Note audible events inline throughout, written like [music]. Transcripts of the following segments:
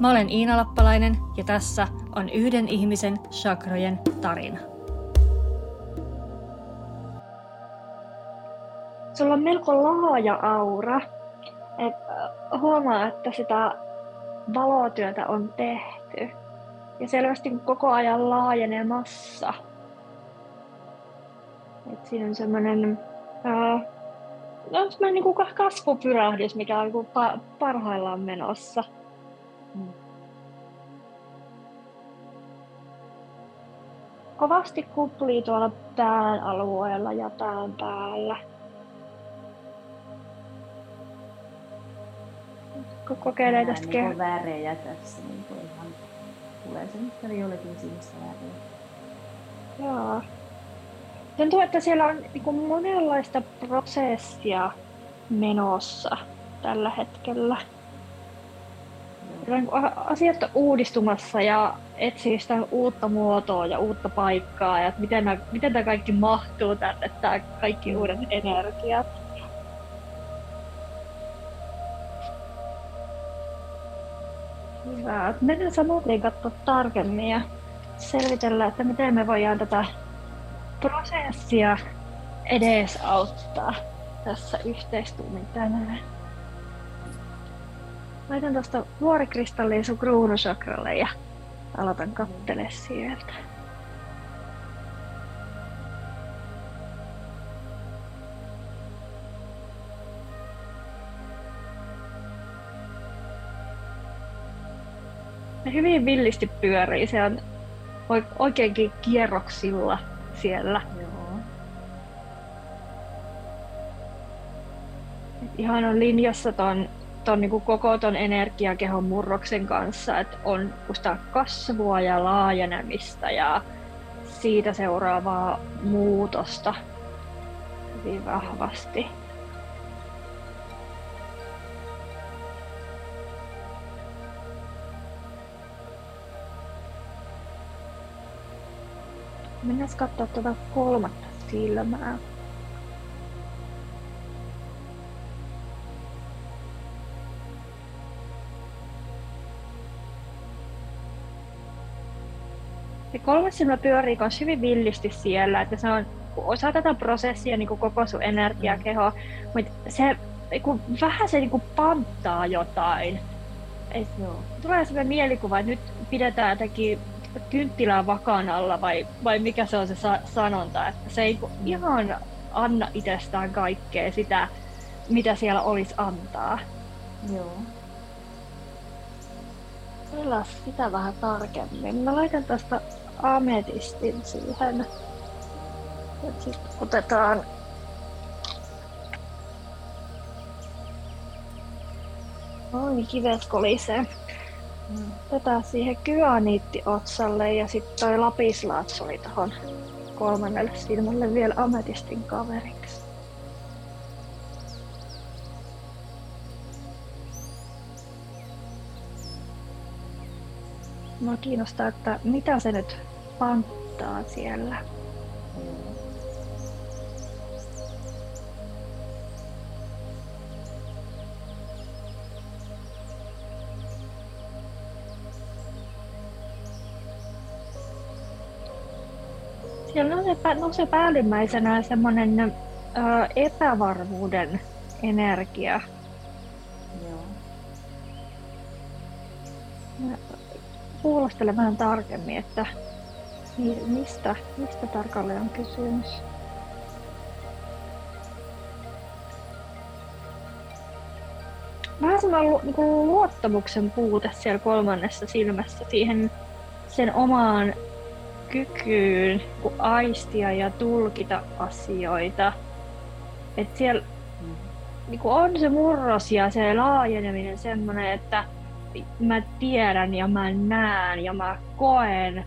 Mä olen Iina Lappalainen ja tässä on yhden ihmisen chakrojen tarina. Sulla on melko laaja aura. Et äh, huomaa, että sitä valotyötä on tehty. Ja selvästi koko ajan laajenemassa. Et siinä on semmoinen uh, no, semmoinen niin kasvupyrähdys, mikä on niin kuin parhaillaan menossa. Kovasti kuplii tuolla pään alueella ja pään päällä. kokeilee tästä niin värejä tässä, niin kuin ihan tulee semmoista jollekin sinistä värejä. Joo. Tuntuu, että siellä on niin kuin monenlaista prosessia menossa tällä hetkellä. Asiat on uudistumassa ja etsii sitä uutta muotoa ja uutta paikkaa ja miten, miten tämä kaikki mahtuu tänne, tämä kaikki uudet energiat. Hyvä. Mennään samoin katsoa tarkemmin ja selvitellä, että miten me voidaan tätä prosessia edesauttaa tässä yhteistuumin tänään. Laitan tuosta vuorikristalliin sun kruunusakralle ja aloitan kattele sieltä. hyvin villisti pyörii. Se on oikeinkin kierroksilla siellä. Joo. ihan on linjassa ton, ton niin koko ton energiakehon murroksen kanssa, että on sitä kasvua ja laajenemista ja siitä seuraavaa muutosta hyvin vahvasti. Mennään katsoa tuota kolmatta silmää. Se kolmas silmä pyörii myös hyvin villisti siellä, että se on osa tätä prosessia niin kuin koko sun energiakeho, mutta se niin kuin, vähän se niin kuin panttaa jotain. Et, joo. Tulee sellainen mielikuva, että nyt pidetään jotenkin kynttilää vakan alla vai, vai mikä se on se sa- sanonta, että se ei ihan anna itsestään kaikkea sitä, mitä siellä olisi antaa. Joo. Selaa sitä vähän tarkemmin. Mä laitan tästä ametistin siihen. Sitten otetaan Oi, kivet kolisee. Tätä siihen kyaniitti-otsalle ja sitten toi lapislaats oli tohon kolmannelle silmälle vielä ametistin kaveriksi. Mua kiinnostaa, että mitä se nyt panttaa siellä. Siellä nousee, nousee päällimmäisenä semmoinen ö, epävarmuuden energia. Joo. Mä kuulostelen vähän tarkemmin, että mistä, mistä tarkalleen on kysymys. Vähän semmoinen niin luottamuksen puute siellä kolmannessa silmässä siihen sen omaan kykyyn aistia ja tulkita asioita. Et siellä mm. niin on se murros ja se laajeneminen semmoinen, että mä tiedän ja mä näen ja mä koen,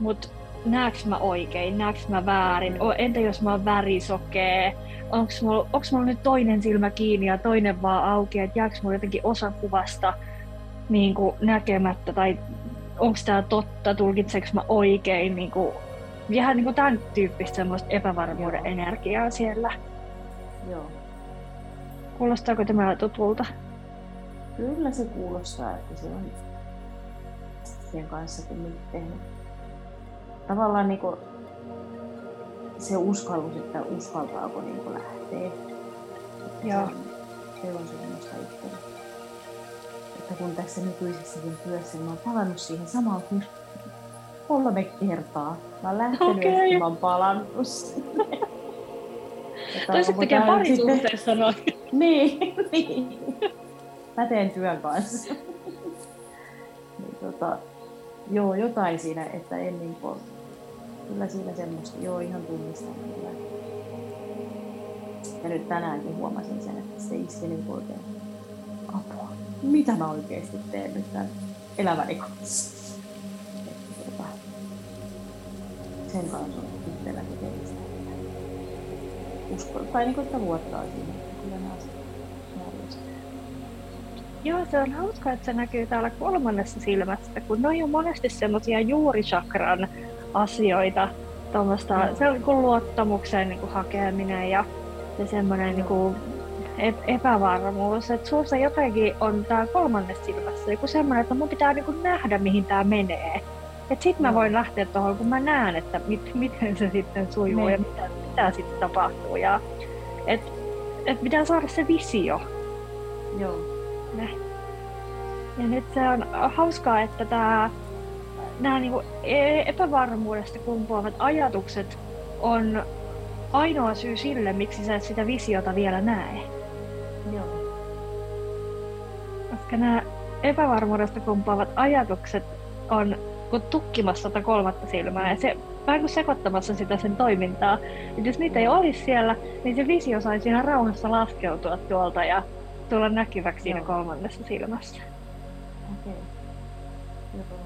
mutta näeks mä oikein, näeks mä väärin, o, entä jos mä oon värisokee, onks mulla, onks mulla nyt toinen silmä kiinni ja toinen vaan auki, että jääks mulla jotenkin osa kuvasta niin kuin näkemättä, tai onko tämä totta, tulkitseeko mä oikein, niin kuin, vähän niin kuin tämän tyyppistä semmoista epävarmuuden energiaa siellä. Joo. Kuulostaako tämä tutulta? Kyllä se kuulostaa, että se on sen kanssa kun tehnyt. Tavallaan niin kuin se uskallus, että uskaltaako niin kuin lähteä. Joo. Se, on semmoista itsellä. Että kun tässä nykyisessäkin työssä, niin mä oon palannut siihen samaan kuin kolme kertaa. Mä oon lähtenyt okay. ja mä oon palannut sinne. [laughs] Toiset tekee parisuhteessa noin. [laughs] niin, niin. Mä teen työn kanssa. [laughs] niin, tota, joo, jotain siinä, että en niin kuin, kyllä siinä semmoista, joo ihan tunnistan kyllä. Ja nyt tänäänkin huomasin sen, että se iski niin oikein apua. Mitä mä oikeasti teen nyt tämän elämäni kanssa? Että, tota, sen kanssa on itsellä tekemistä. Usko, tai niin kuin, että luottaa siihen, Joo, se on hauska, että se näkyy täällä kolmannessa silmässä, kun ne on monesti semmoisia juurichakran asioita, tuommoista, mm. se on niin luottamuksen niin kuin hakeminen ja, ja semmoinen niin kuin epävarmuus, että suussa jotenkin on tää kolmannessa silmässä joku semmoinen, että mun pitää niin kuin nähdä, mihin tämä menee. Että sit mä voin lähteä tuohon, kun mä näen, että mit, miten se sitten sujuu ja niin. mitä, mitä sitten tapahtuu. Ja, et, et pitää saada se visio. Joo. Ne. Ja nyt se on hauskaa, että tämä nämä niin epävarmuudesta kumpuavat ajatukset on ainoa syy sille, miksi sä et sitä visiota vielä näe. Joo. Koska nämä epävarmuudesta kumpuavat ajatukset on kun tukkimassa tätä kolmatta silmää ja se vähän kuin sekoittamassa sitä sen toimintaa. Et jos niitä ei olisi siellä, niin se visio saisi ihan rauhassa laskeutua tuolta ja tulla näkyväksi siinä kolmannessa silmässä. Okei. Okay.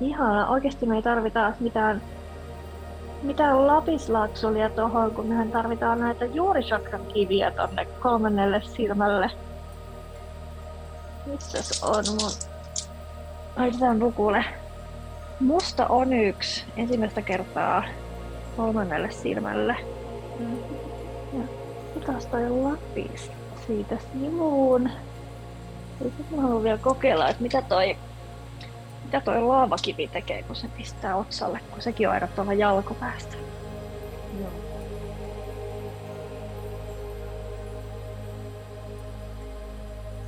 Ihana. Oikeasti me ei tarvita mitään, mitään lapislaaksolia tuohon, kun mehän tarvitaan näitä juurichakran kiviä tonne kolmannelle silmälle. Missä on mun... Laitetaan lukulle. Musta on yksi ensimmäistä kertaa kolmannelle silmälle. Mm. Ja mitäs toi lapis siitä sivuun? Sitten mä haluan vielä kokeilla, että mitä toi, mitä toi laavakivi tekee, kun se pistää otsalle, kun sekin on aina tuolla jalkopäästä. Joo.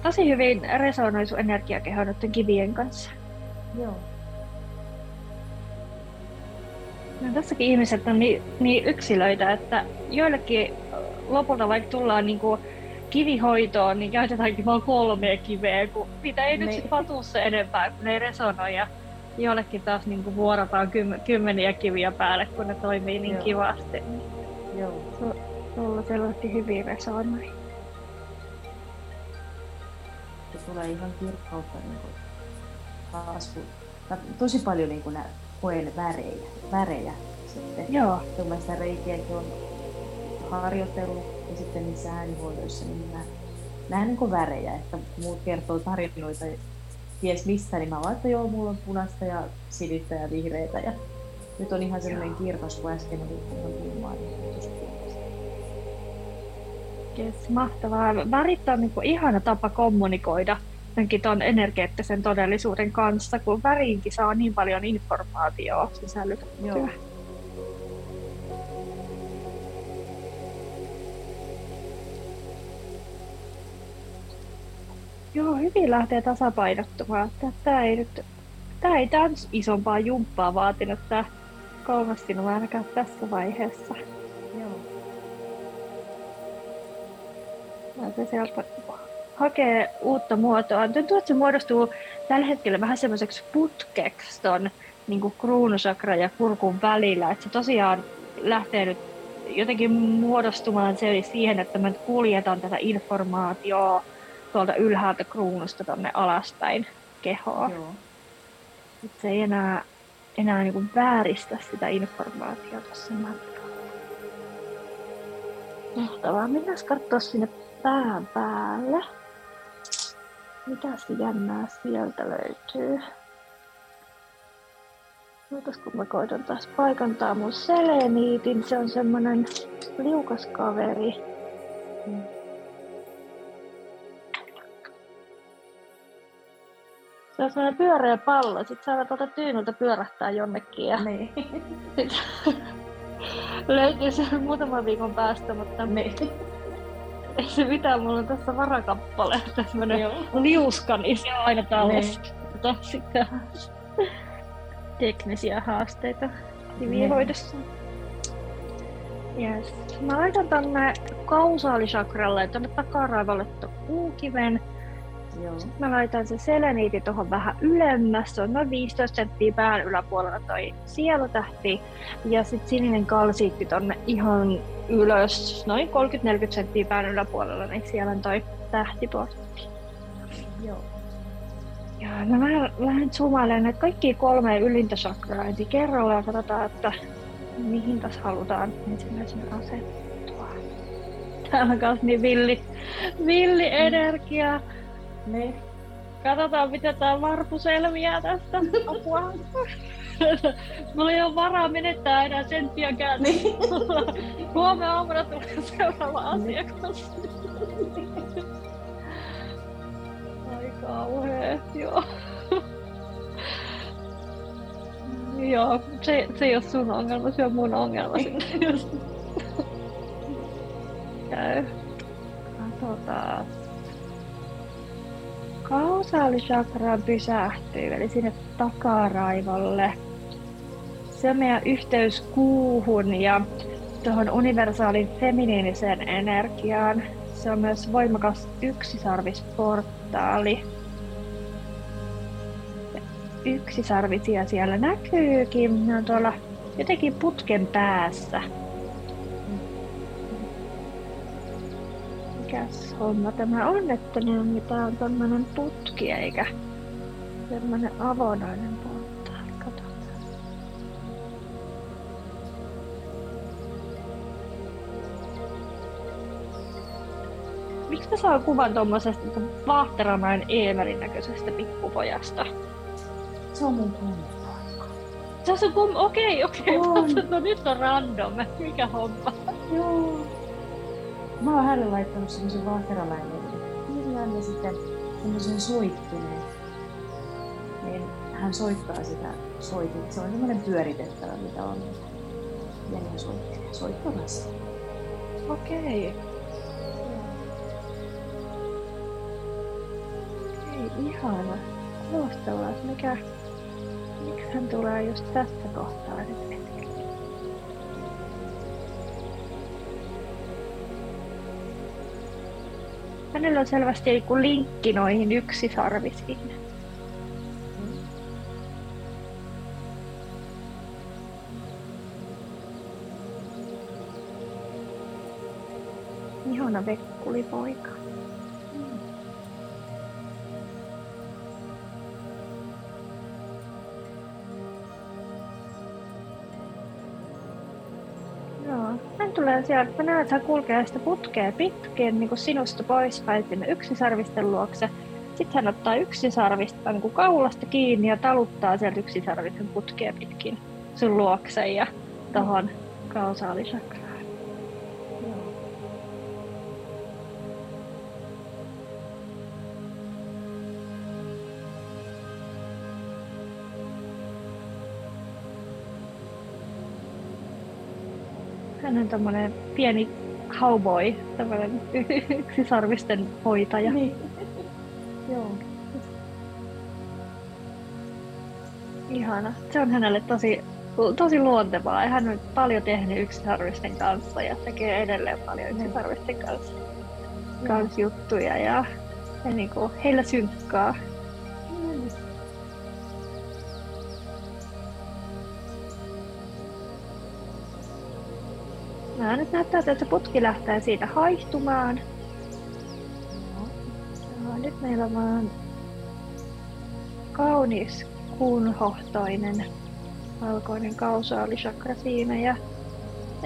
Tosi hyvin resonoi sun energiakeho noiden kivien kanssa. Joo. No, tässäkin ihmiset on niin, niin yksilöitä, että joillekin lopulta vaikka tullaan niin kuin kivihoitoon, niin käytetäänkin vain kolme kiveä, kun niitä ei niin. nyt sitten se enempää, kun ne ei resonoi. Ja jollekin taas niin kuin vuorotaan kym, kymmeniä kiviä päälle, kun ne toimii niin Joo. kivasti. Joo. Sulla selvästi hyvin resonoi. Se tulee ihan kirkkautta niin kuin taas, kun, tosi paljon niin kuin koen värejä, värejä sitten. Joo. Tuommoista reikiäkin on harjoitellut ja sitten niissä äänihoidoissa niin mä näen niin värejä, että muut kertoo tarinoita ties mistä, niin mä vaan, että joo, mulla on punaista ja sinistä ja vihreitä ja nyt on ihan semmoinen kirkas, kun äsken oli ihan tuumaa, niin Yes, mahtavaa. Värit on niin ihana tapa kommunikoida tuon energeettisen todellisuuden kanssa, kun väriinkin saa niin paljon informaatiota sisällytettyä. Joo. Joo, hyvin lähtee tasapainottumaan. Tämä ei nyt, tämä ei tämän isompaa jumppaa vaatinut tämä kolmas sinua ainakaan tässä vaiheessa. Joo. Se sieltä hakee uutta muotoa. Tuntuu, että se muodostuu tällä hetkellä vähän semmoiseksi putkeksi ton niin kruunusakra ja kurkun välillä. Että se tosiaan lähtee nyt jotenkin muodostumaan se siihen, että me kuljetaan tätä informaatiota tuolta ylhäältä kruunusta tonne alaspäin kehoa. Joo. Et se ei enää, enää niinku vääristä sitä informaatiota tuossa matkalla. Mahtavaa. Mennään katsoa sinne pään päälle. Mitäs jännää sieltä löytyy? Ootas kun mä koitan taas paikantaa mun seleniitin. Se on semmonen liukas kaveri. Mm. Se on semmonen pyöreä pallo. Sit sä tuolta tyynyltä pyörähtää jonnekin ja Niin. [laughs] sit löytyy se muutaman viikon päästä, mutta Niin. ei se mitään. Mulla on tässä varakappale, tämmönen Joo. liuska, niin se on aina tallessa. Niin. Sitten teknisiä haasteita kivihoidossa. Yes. Mä laitan tänne kausaalisakralle, tänne takaraivalle kuukiven. Joo. Mä laitan se seleniiti tuohon vähän ylemmäs. Se on noin 15 senttiä pään yläpuolella toi sielutähti. Ja sitten sininen kalsiitti tonne ihan ylös. Noin 30-40 senttiä pään yläpuolella, niin siellä on toi tähtiportti. Joo. Ja mä vähän, vähän zoomailen näitä kaikkia kolme ylintä sakraa ensin kerralla ja katsotaan, että mihin tässä halutaan ensimmäisenä asettua. Täällä on myös niin villi, villi energia. Ne. Katsotaan, miten tää varpu selviää tästä. Apua. [laughs] Mulla ei ole varaa menettää enää senttiäkään. Niin. [laughs] Huomenna aamuna tulee seuraava asiakas. Ai kauhea, joo. [laughs] Joo, se, se ei ole sun ongelma, se on mun ongelma sitten. Käy. Katsotaan. Kausaalisakra pysähtyy, eli sinne takaraivolle. Se on meidän yhteys kuuhun ja tuohon universaalin feminiiniseen energiaan. Se on myös voimakas yksisarvisportaali. Yksisarvisia siellä näkyykin. Ne on tuolla jotenkin putken päässä. Homma tämä on, että ne on mitään tämmönen putki eikä semmonen avonainen portaali. Katsotaan. Miksi mä saan kuvan tommosesta niinku Vaahteramäen Eemelin näköisestä pikkupojasta? Se on mun kummipoika. Se on sun kum... Okei, okei. On. [laughs] No nyt on random. Mikä homma? Joo. Mä oon hänelle laittanut semmosen vaahteramäinen kirjan ja sitten semmosen soittineen. Niin hän soittaa sitä soitin. Se on semmoinen pyöritettävä, mitä on jännä soittin. Soittorasta. Okei. Ei ihana. Kuulostellaan, mikä... Miksi hän tulee just tässä kohtaa nyt Hänellä on selvästi joku linkki noihin yksisarvisiin. Ihana vekkulipoika. Sieltä, mä näen, että hän kulkee sitä putkea pitkin niin kuin sinusta poispäin sinne yksisarvisten luokse. Sitten hän ottaa yksisarvista niin kuin kaulasta kiinni ja taluttaa sieltä yksisarvisen putkea pitkin sun luokse ja tohon kausaalisakraan. Joo. Hän on tämmönen pieni cowboy, tämmönen [laughs] yksisarvisten hoitaja. Niin. Joo. Ihana. Se on hänelle tosi, tosi luontevaa. Hän on paljon tehnyt yksisarvisten kanssa ja tekee edelleen paljon yksisarvisten kanssa, kanssa juttuja. Ja, ja niin kuin, heillä synkkaa. Mä nyt näyttää, että se putki lähtee siitä haihtumaan. Joo. Meillä on vaan kaunis kuunhohtoinen valkoinen kausaalisakra siinä ja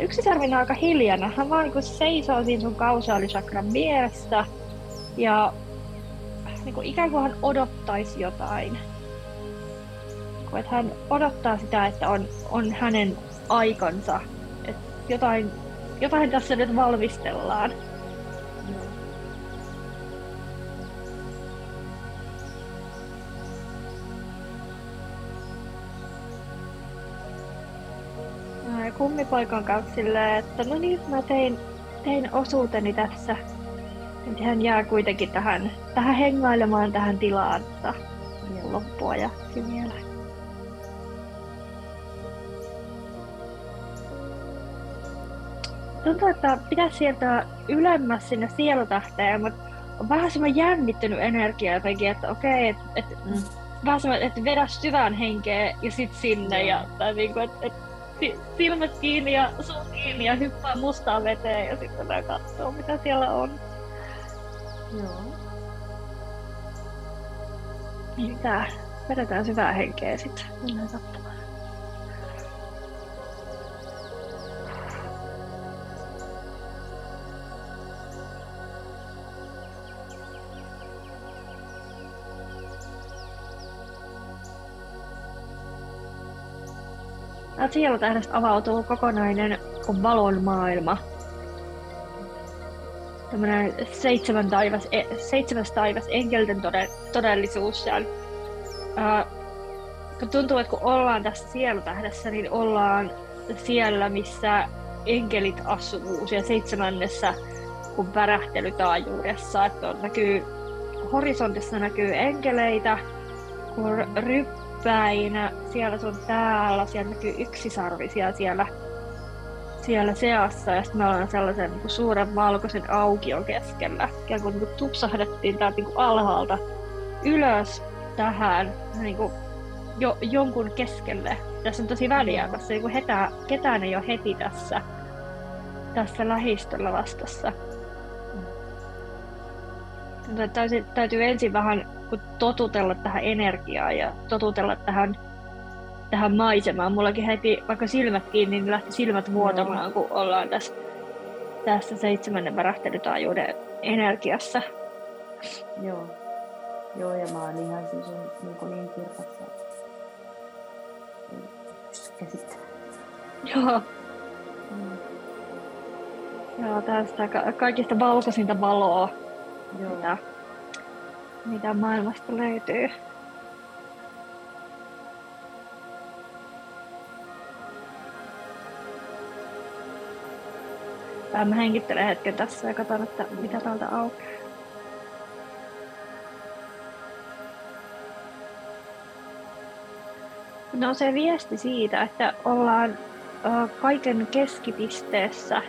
yksi sarvi on aika hiljana. Hän vaan niin seisoo siinä sun kausaalisakran vieressä ja niin kuin ikään kuin hän odottaisi jotain. Kun että hän odottaa sitä, että on, on hänen aikansa. Että jotain, jotain tässä nyt valmistellaan. kummipoika on kanssa silleen, että no niin, mä tein, tein osuuteni tässä. Et hän jää kuitenkin tähän, tähän hengailemaan tähän tilaan loppua ja vielä. Tuntuu, että pitäisi sieltä ylemmäs sinne sielutahteen, mutta on vähän semmoinen jännittynyt energia jotenkin, että okei, että et, mm. vähän semmoinen, että vedä syvään henkeä ja sit sinne, ja, tai niinku, että et, silmät kiinni ja suu kiinni ja hyppää mustaan veteen ja sitten mä katsoo mitä siellä on. Joo. Tää, vedetään syvää henkeä sitten. Mennään Sielutähdestä avautuu kokonainen valon maailma. Tämmöinen seitsemän taivas, e, seitsemäs taivas enkelten todellisuus. Ja, uh, kun tuntuu, että kun ollaan tässä sielutähdessä, niin ollaan siellä, missä enkelit asuu, siellä seitsemännessä kun värähtelytaajuudessa, että on, näkyy, horisontissa näkyy enkeleitä, kun ryppää päin, siellä sun täällä, siellä näkyy yksisarvisia siellä, siellä seassa ja sitten me ollaan sellaisen niin kuin suuren valkoisen aukion keskellä. Ja kun niin tupsahdettiin täältä niin alhaalta ylös tähän niin kuin jo, jonkun keskelle. Tässä on tosi väliä, koska niin hetä, ketään ei ole heti tässä, tässä lähistöllä vastassa. Täytyy, täytyy ensin vähän totutella tähän energiaan ja totutella tähän, tähän maisemaan. Mullakin heti, vaikka silmät kiinni, niin lähti silmät vuotamaan, kun ollaan tässä, tässä seitsemännen värähtelytaajuuden energiassa. Joo. Joo, ja mä oon ihan siis on niin, niin kirkas, että Joo. Mm. Joo, tästä kaikista valkoisinta valoa, Joo. mitä mitä maailmasta löytyy. Mä hengittelen hetken tässä ja katson, että mitä täältä aukeaa. No se viesti siitä, että ollaan kaiken keskipisteessä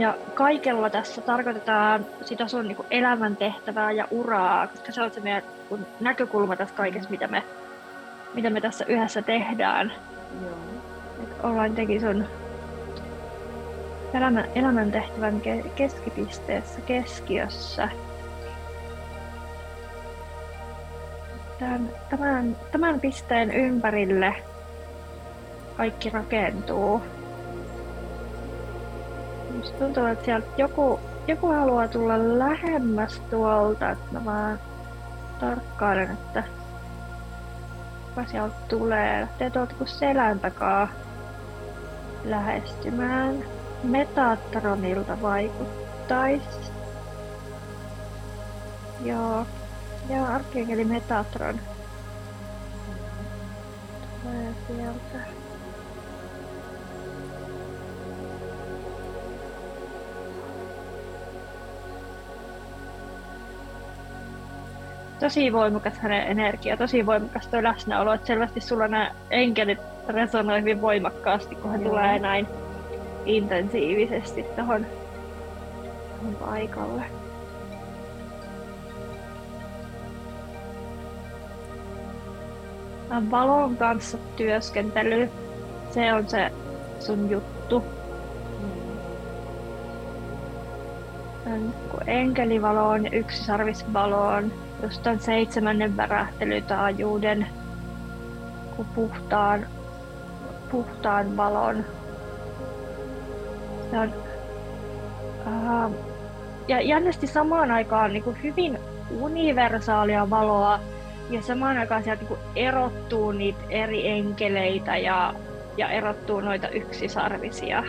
ja kaikella tässä tarkoitetaan sitä sun niin elämäntehtävää ja uraa, koska se on se meidän kun näkökulma tässä kaikessa, mitä me, mitä me tässä yhdessä tehdään. Joo. Et ollaan jotenkin sun elämän, elämäntehtävän keskipisteessä, keskiössä. Tämän, tämän, tämän pisteen ympärille kaikki rakentuu. Musta tuntuu, että sieltä joku, joku haluaa tulla lähemmäs tuolta, että mä vaan tarkkailen, että kuka sieltä tulee. Lähtee tuolta kun selän takaa lähestymään. Metatronilta vaikuttaisi. Joo. Joo, arkienkeli Metatron. Tulee sieltä. Tosi voimakas hänen energia, tosi voimakas tuo läsnäolo, että selvästi sulla nämä enkelit resonoi hyvin voimakkaasti, kun hän Joo. tulee näin intensiivisesti tuohon paikalle. Valon kanssa työskentely, se on se sun juttu. Mm. on enkelivaloon ja yksisarvisvaloon, just on seitsemännen värähtelytaajuuden puhtaan, puhtaan valon. Se on, uh, ja jännästi samaan aikaan niin kuin hyvin universaalia valoa ja samaan aikaan sieltä niin erottuu niitä eri enkeleitä ja, ja erottuu noita yksisarvisia.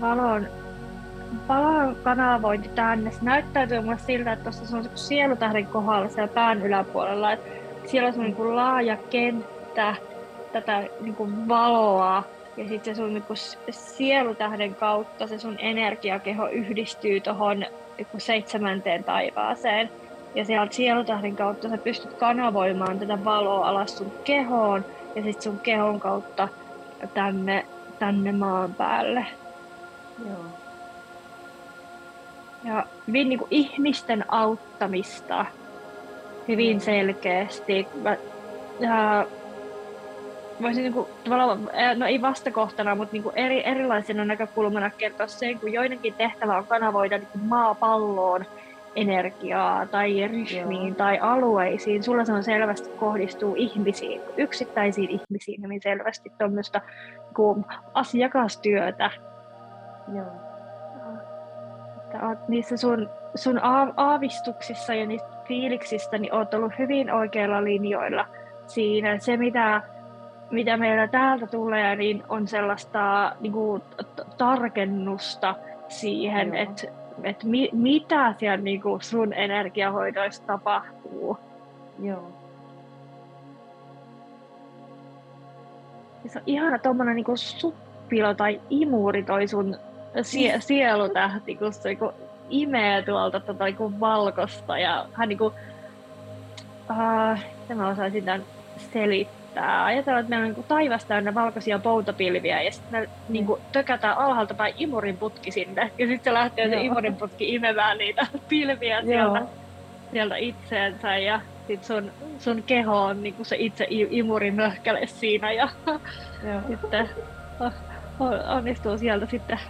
Valon, valon kanavointi tänne. Se näyttäytyy mulle siltä, että tuossa on sielutähden kohdalla siellä pään yläpuolella. Että siellä on niin laaja kenttä tätä niin valoa ja sitten se sun niin kuin sielutähden kautta se sun energiakeho yhdistyy tuohon niin seitsemänteen taivaaseen. Ja sieltä sielutähden kautta sä pystyt kanavoimaan tätä valoa alas sun kehoon ja sitten sun kehon kautta tänne, tänne maan päälle. Joo. Ja hyvin niin kuin ihmisten auttamista hyvin selkeästi. Mä, ja voisin niin kuin, tavallaan, no ei vastakohtana, mutta niin kuin eri, erilaisena näkökulmana kertoa sen, kun joidenkin tehtävä on kanavoida niin kuin maapalloon energiaa tai ryhmiin Joo. tai alueisiin. Sulla se on selvästi kohdistuu ihmisiin, yksittäisiin ihmisiin hyvin selvästi tuommoista niin asiakastyötä Joo. Että oot niissä sun, sun aavistuksissa ja niistä fiiliksistä niin oot ollut hyvin oikeilla linjoilla siinä. Se, mitä, mitä meillä täältä tulee, niin on sellaista niin kuin, tarkennusta siihen, että et mi, mitä siellä niin kuin sun energiahoidoissa tapahtuu. Joo. se on ihana tuommoinen niin suppilo tai imuri toi sun sie, sielutähti, kun se kun imee tuolta tota, niin valkosta ja hän niin kuin, uh, mä osaisin tämän selittää. Ajatellaan, että meillä on niin kuin, taivas täynnä valkoisia poutapilviä ja sitten me niin kuin, tökätään alhaalta päin imurin putki sinne. Ja sitten se lähtee se imurin putki imemään niitä [laughs] pilviä sieltä, sieltä itseensä. Ja sit sun, sun keho on niin kuin se itse imurin möhkäle siinä ja [laughs] sitten oh, onnistuu sieltä sitten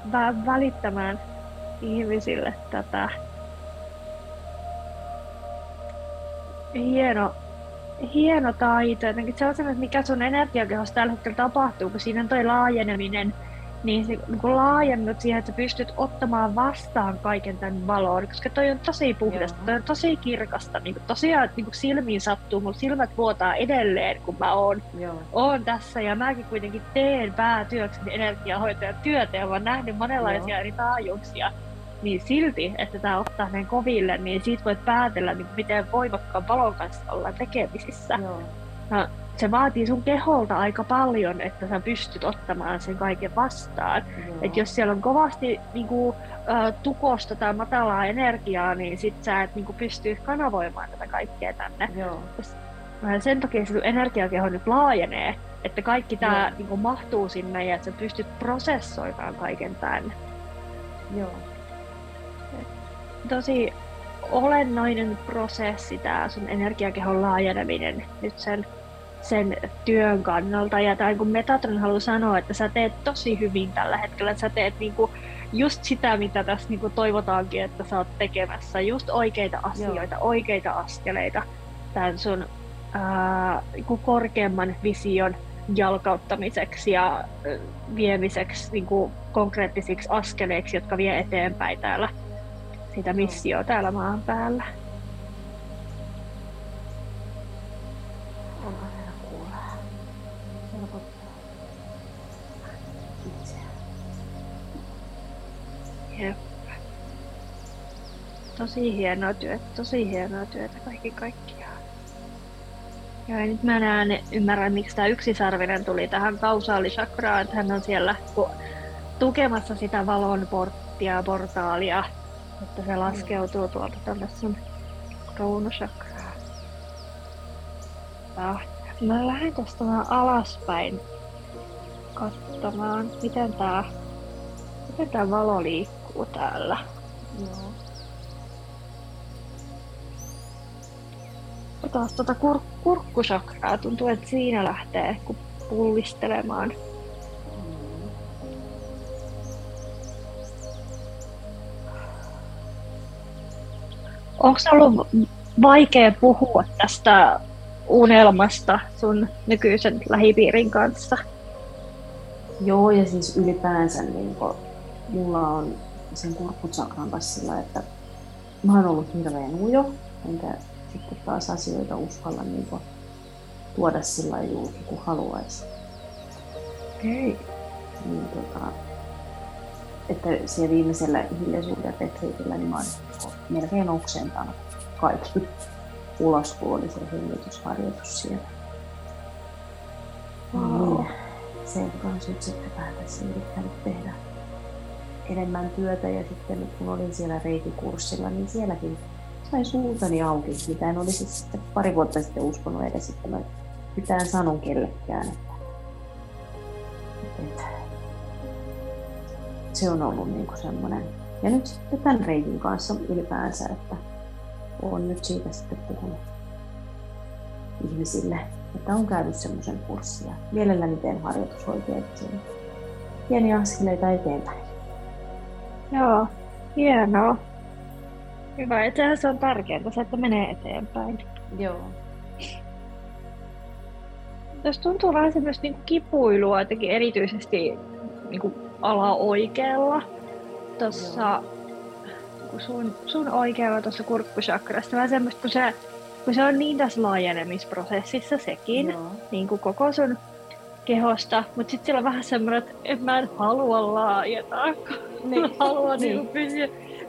välittämään ihmisille tätä. Hieno, hieno taito. Jotenkin on se, mikä sun energiakehossa tällä hetkellä tapahtuu, kun siinä on toi laajeneminen niin, se, niin kuin laajennut siihen, että pystyt ottamaan vastaan kaiken tämän valon, koska toi on tosi puhdasta, toi on tosi kirkasta, niin kuin tosiaan niin kuin silmiin sattuu, mun silmät vuotaa edelleen, kun mä oon, Joo. oon tässä, ja mäkin kuitenkin teen päätyökseni energiahoitajan työtä, ja mä oon nähnyt monenlaisia Joo. eri taajuuksia, niin silti, että tämä ottaa näin koville, niin siitä voit päätellä, niin miten voimakkaan valon kanssa ollaan tekemisissä. Joo. No, se vaatii sun keholta aika paljon, että sä pystyt ottamaan sen kaiken vastaan. Et jos siellä on kovasti niinku, tukosta tai matalaa energiaa, niin sit sä et niinku, pysty kanavoimaan tätä kaikkea tänne. Joo. Sen takia se energiakeho nyt laajenee, että kaikki tämä niinku, mahtuu sinne ja että sä pystyt prosessoimaan kaiken tänne. Joo. Tosi olennainen prosessi tämä sun energiakehon laajeneminen nyt sen sen työn kannalta. Ja tai kun Metatron haluaa sanoa, että sä teet tosi hyvin tällä hetkellä, että sä teet niinku just sitä, mitä tässä niinku toivotaankin, että sä oot tekemässä. Just oikeita asioita, Joo. oikeita askeleita tämän sun ää, niinku korkeamman vision jalkauttamiseksi ja viemiseksi niinku konkreettisiksi askeleiksi, jotka vie eteenpäin täällä sitä missioa täällä maan päällä. Jep. Tosi hienoa työtä, tosi hienoa työtä kaikki kaikkiaan. Ja nyt mä näen, ymmärrän miksi tämä yksisarvinen tuli tähän kausaalisakraan, hän on siellä tukemassa sitä valon porttia, portaalia, että se laskeutuu tuolta tuonne sun kruunusakraan. Ah, mä lähden tästä alaspäin katsomaan, miten tää, miten tää valo liikkuu liikkuu täällä. Joo. Taas tuota kur- kurkkusakraa tuntuu, että siinä lähtee, kun pullistelemaan. Onko ollut vaikea puhua tästä unelmasta sun nykyisen lähipiirin kanssa? Joo, ja siis ylipäänsä niin kun, mulla on sen kurkkutsakran kanssa sillä, että mä oon ollut hirveän ujo, enkä sitten taas asioita uskalla niin kun, tuoda sillä julki kuin haluaisi. Okei. Niin, tota, että siellä viimeisellä hiljaisuuden retriitillä niin mä oon melkein oksentanut kaikki ulos, kun oli se hengitysharjoitus siellä. Wow. Niin, sen kanssa nyt sitten tässä yrittänyt tehdä enemmän työtä ja sitten kun olin siellä reikikurssilla, niin sielläkin sai suutani auki, mitä en olisi sitten pari vuotta sitten uskonut edes, että mä mitään sanon kellekään. Että, että se on ollut niinku semmoinen. Ja nyt sitten tämän reikin kanssa ylipäänsä, että olen nyt siitä sitten puhunut ihmisille, että on käynyt semmoisen kurssin ja mielelläni teen harjoitushoitoja, pieniä askeleita eteenpäin. Joo, hienoa. Hyvä, että se on tärkeää, se, että menee eteenpäin. Joo. Tässä tuntuu vähän semmoista niin kipuilua, jotenkin erityisesti niin kuin ala-oikealla. Tuossa kun sun, sun oikealla tuossa kurkkusakrassa, vähän semmoista, kun se, kun se on niin tässä laajenemisprosessissa sekin, Joo. niin kuin koko sun kehosta, mutta sitten siellä on vähän semmoinen, että en mä en halua laajeta, Niin. [laughs] mä haluan Niin. niin. pysyä,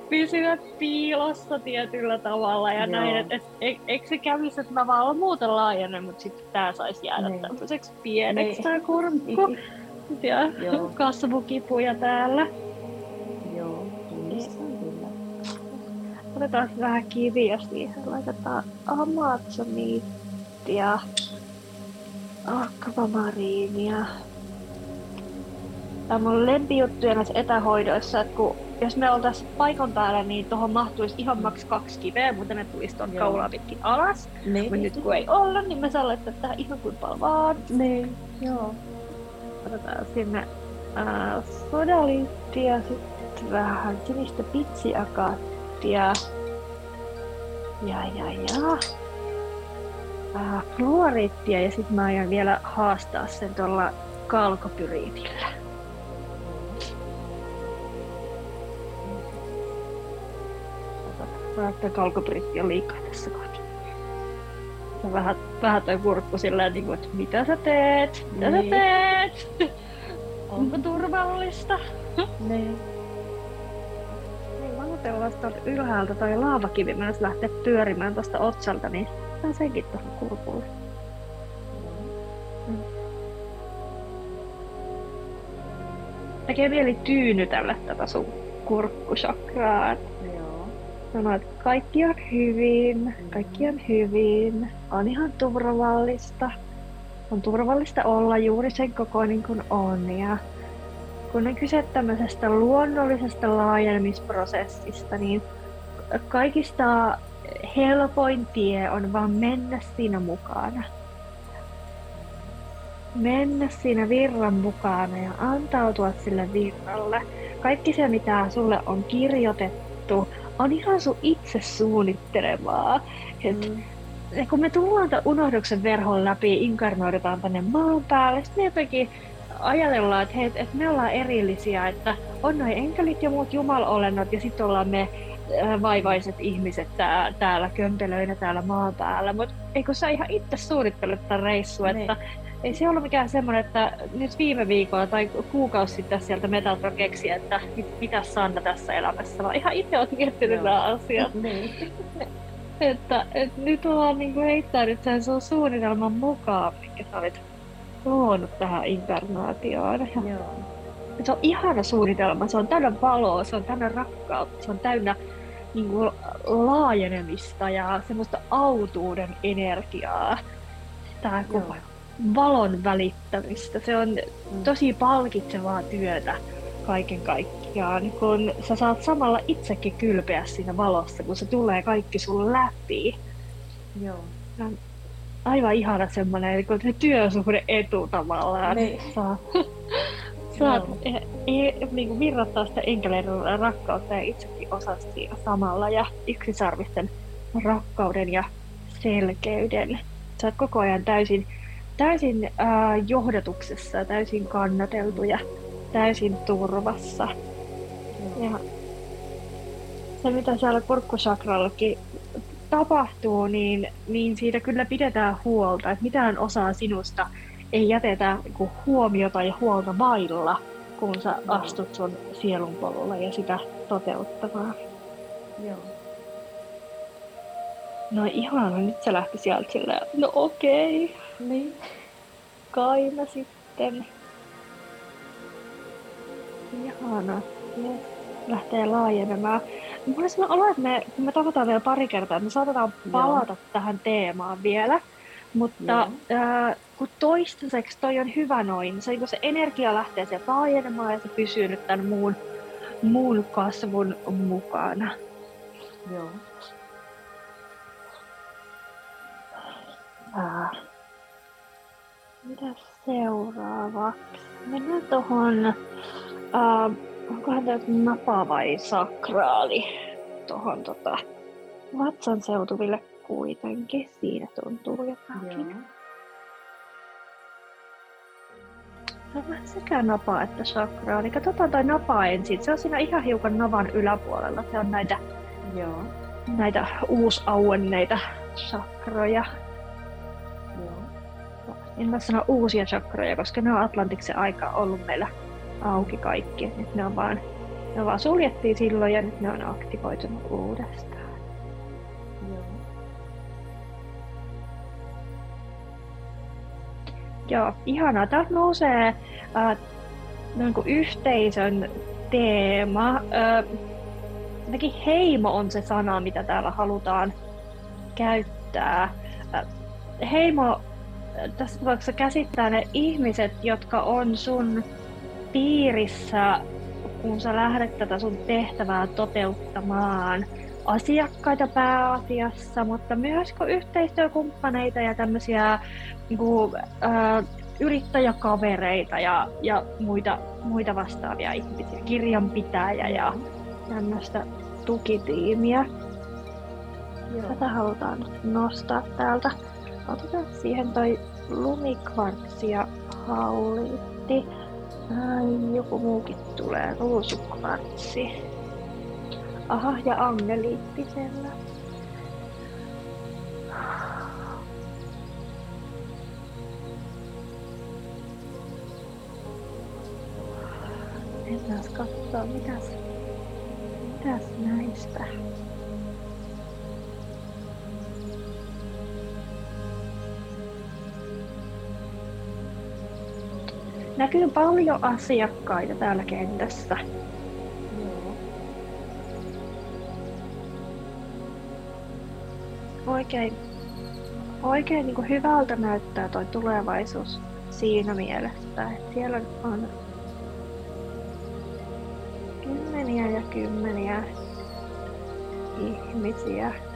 pysyä piilossa tietyllä tavalla ja Joo. näin, että et, e- eikö se kävisi, että mä vaan muuten laajenen, mutta sitten tää saisi jäädä Niin. tämmöiseksi pieneksi Niin. tää kurkku ja Joo. [laughs] kasvukipuja täällä. Joo, tunnistan kyllä. Otetaan vähän kiviä siihen. Laitetaan amazoniittia, akvamariinia. Tämä on mun lempijuttuja näissä etähoidoissa, että kun, jos me oltaisiin paikan päällä, niin tuohon mahtuisi ihan maks kaksi kiveä, mutta ne tulisi tuon kaulaa pitkin alas. Niin. Mutta nyt kun ei olla, niin me saa laittaa tähän ihan kuin paljon vaan. Niin, joo. Otetaan sinne ää, sodaliittia, sitten vähän sinistä pitsiakaattia. Ja, ja, ja. Ää, fluoriittia ja sitten mä aion vielä haastaa sen tuolla kalkopyriitillä. Vaikka kalkopyriitti on liikaa tässä kohtaa. Ja vähän, vähän toi kurkku sillä niin kuin, että mitä sä teet? Mitä Niin. sä teet? [laughs] Onko turvallista? [laughs] Niin. Niin, Vanutellaan tuolta ylhäältä toi laavakivi mennessä lähtee pyörimään tuosta otsalta, niin saa senkin tuohon kurkulle. Tekee mieli tyynytellä tätä sun kurkkusakraa. Joo. Sanoa, että kaikki on hyvin, kaikki on hyvin, on ihan turvallista. On turvallista olla juuri sen kokoinen kuin on. Ja kun on kyse tämmöisestä luonnollisesta laajenemisprosessista, niin kaikista helpoin tie on vaan mennä siinä mukana. Mennä siinä virran mukana ja antautua sille virralle. Kaikki se, mitä sulle on kirjoitettu, on ihan sun itse suunnittelemaa. Et Mm. kun me tullaan tämän unohduksen verhon läpi, inkarnoidutaan tänne maan päälle, sitten me jotenkin ajatellaan, että, hei, että me ollaan erillisiä, että on noin enkelit ja muut jumalolennot ja sitten ollaan me äh, vaivaiset ihmiset tää, täällä kömpelöinä täällä maan päällä. Mutta eikö sä ihan itse suunnittelet tämän reissun, Niin. että ei se ollut mikään semmoinen, että nyt viime viikolla tai kuukausi sitten sieltä Metatron keksi, että mit, mitä Sanna tässä elämässä, vaan ihan itse olet miettinyt nämä asiat. [laughs] Niin. Että, että nyt ollaan niinku heittänyt sen sun suunnitelman mukaan, minkä sä olit luonut tähän inkarnaatioon. Ja Joo. se on ihana suunnitelma, se on täynnä valoa, se on täynnä rakkautta, se on täynnä niinku laajenemista ja semmoista autuuden energiaa. Tää Joo. Valon välittämistä. Se on tosi palkitsevaa työtä kaiken kaikkiaan, kun sä saat samalla itsekin kylpeä siinä valossa, kun se tulee kaikki sun läpi. Joo. aivan ihana semmoinen niin työsuhde etu tavallaan. Niin. Saa, saat e, e, niin kuin virrattaa sitä enkeleiden rakkautta ja itsekin osat siinä samalla ja yksisarvisten rakkauden ja selkeyden. Sä oot koko ajan täysin, täysin ää, johdatuksessa, täysin kannateltu ja täysin turvassa. Ja se, mitä siellä kurkkusakrallakin tapahtuu, niin, niin siitä kyllä pidetään huolta, että mitään osaa sinusta ei jätetä niinku huomiota ja huolta vailla, kun sä astut sun sielun polulle ja sitä toteuttamaan. Joo. No ihana, nyt se lähti sieltä silleen, no okei, Niin. kai mä sitten. Ihana, yes. lähtee laajenemaan. Mulla on olo, että me, kun me tavataan vielä pari kertaa, että me saatetaan palata tähän teemaan vielä. Mutta ää, kun toistaiseksi toi on hyvä noin, se, kun se energia lähtee sieltä laajenemaan ja se pysyy nyt tämän muun, muun kasvun mukana. Joo. Mitäs seuraavaksi? Mennään tohon, ää, onkohan tämä napa vai sakraali? Tohon tota, vatsan seutuville kuitenkin. Siinä tuntuu jotakin. Joo. Se on vähän sekä napa että sakraali. Katsotaan toi napa ensin. Se on siinä ihan hiukan navan yläpuolella. Se on näitä, Joo. näitä uusauenneita sakroja. En mä sano uusia chakroja, koska ne on Atlantiksen aikaa ollut meillä auki kaikki. Nyt ne on vaan, ne vaan suljettiin silloin ja nyt ne on aktivoitunut uudestaan. Joo. Joo, ihanaa. Täältä nousee äh, kuin yhteisön teema. Äh, heimo on se sana, mitä täällä halutaan käyttää. Äh, heimo tässä tapauksessa käsittää ne ihmiset, jotka on sun piirissä, kun sä lähdet tätä sun tehtävää toteuttamaan. Asiakkaita pääasiassa, mutta myös yhteistyökumppaneita ja tämmöisiä niin kuin, ää, yrittäjäkavereita ja, ja muita, muita vastaavia ihmisiä, kirjanpitäjä ja tämmöistä tukitiimiä. Joo. Tätä halutaan nostaa täältä. Otetaan siihen toi lumikvartsi ja hauliitti. Ai, joku muukin tulee, ruusukvartsi. Aha, ja angeliitti siellä. Mennään katsoa, mitäs, mitäs näistä. Näkyy paljon asiakkaita täällä kentässä. Joo. Oikein, oikein niin kuin hyvältä näyttää toi tulevaisuus siinä mielessä, että siellä on kymmeniä ja kymmeniä ihmisiä.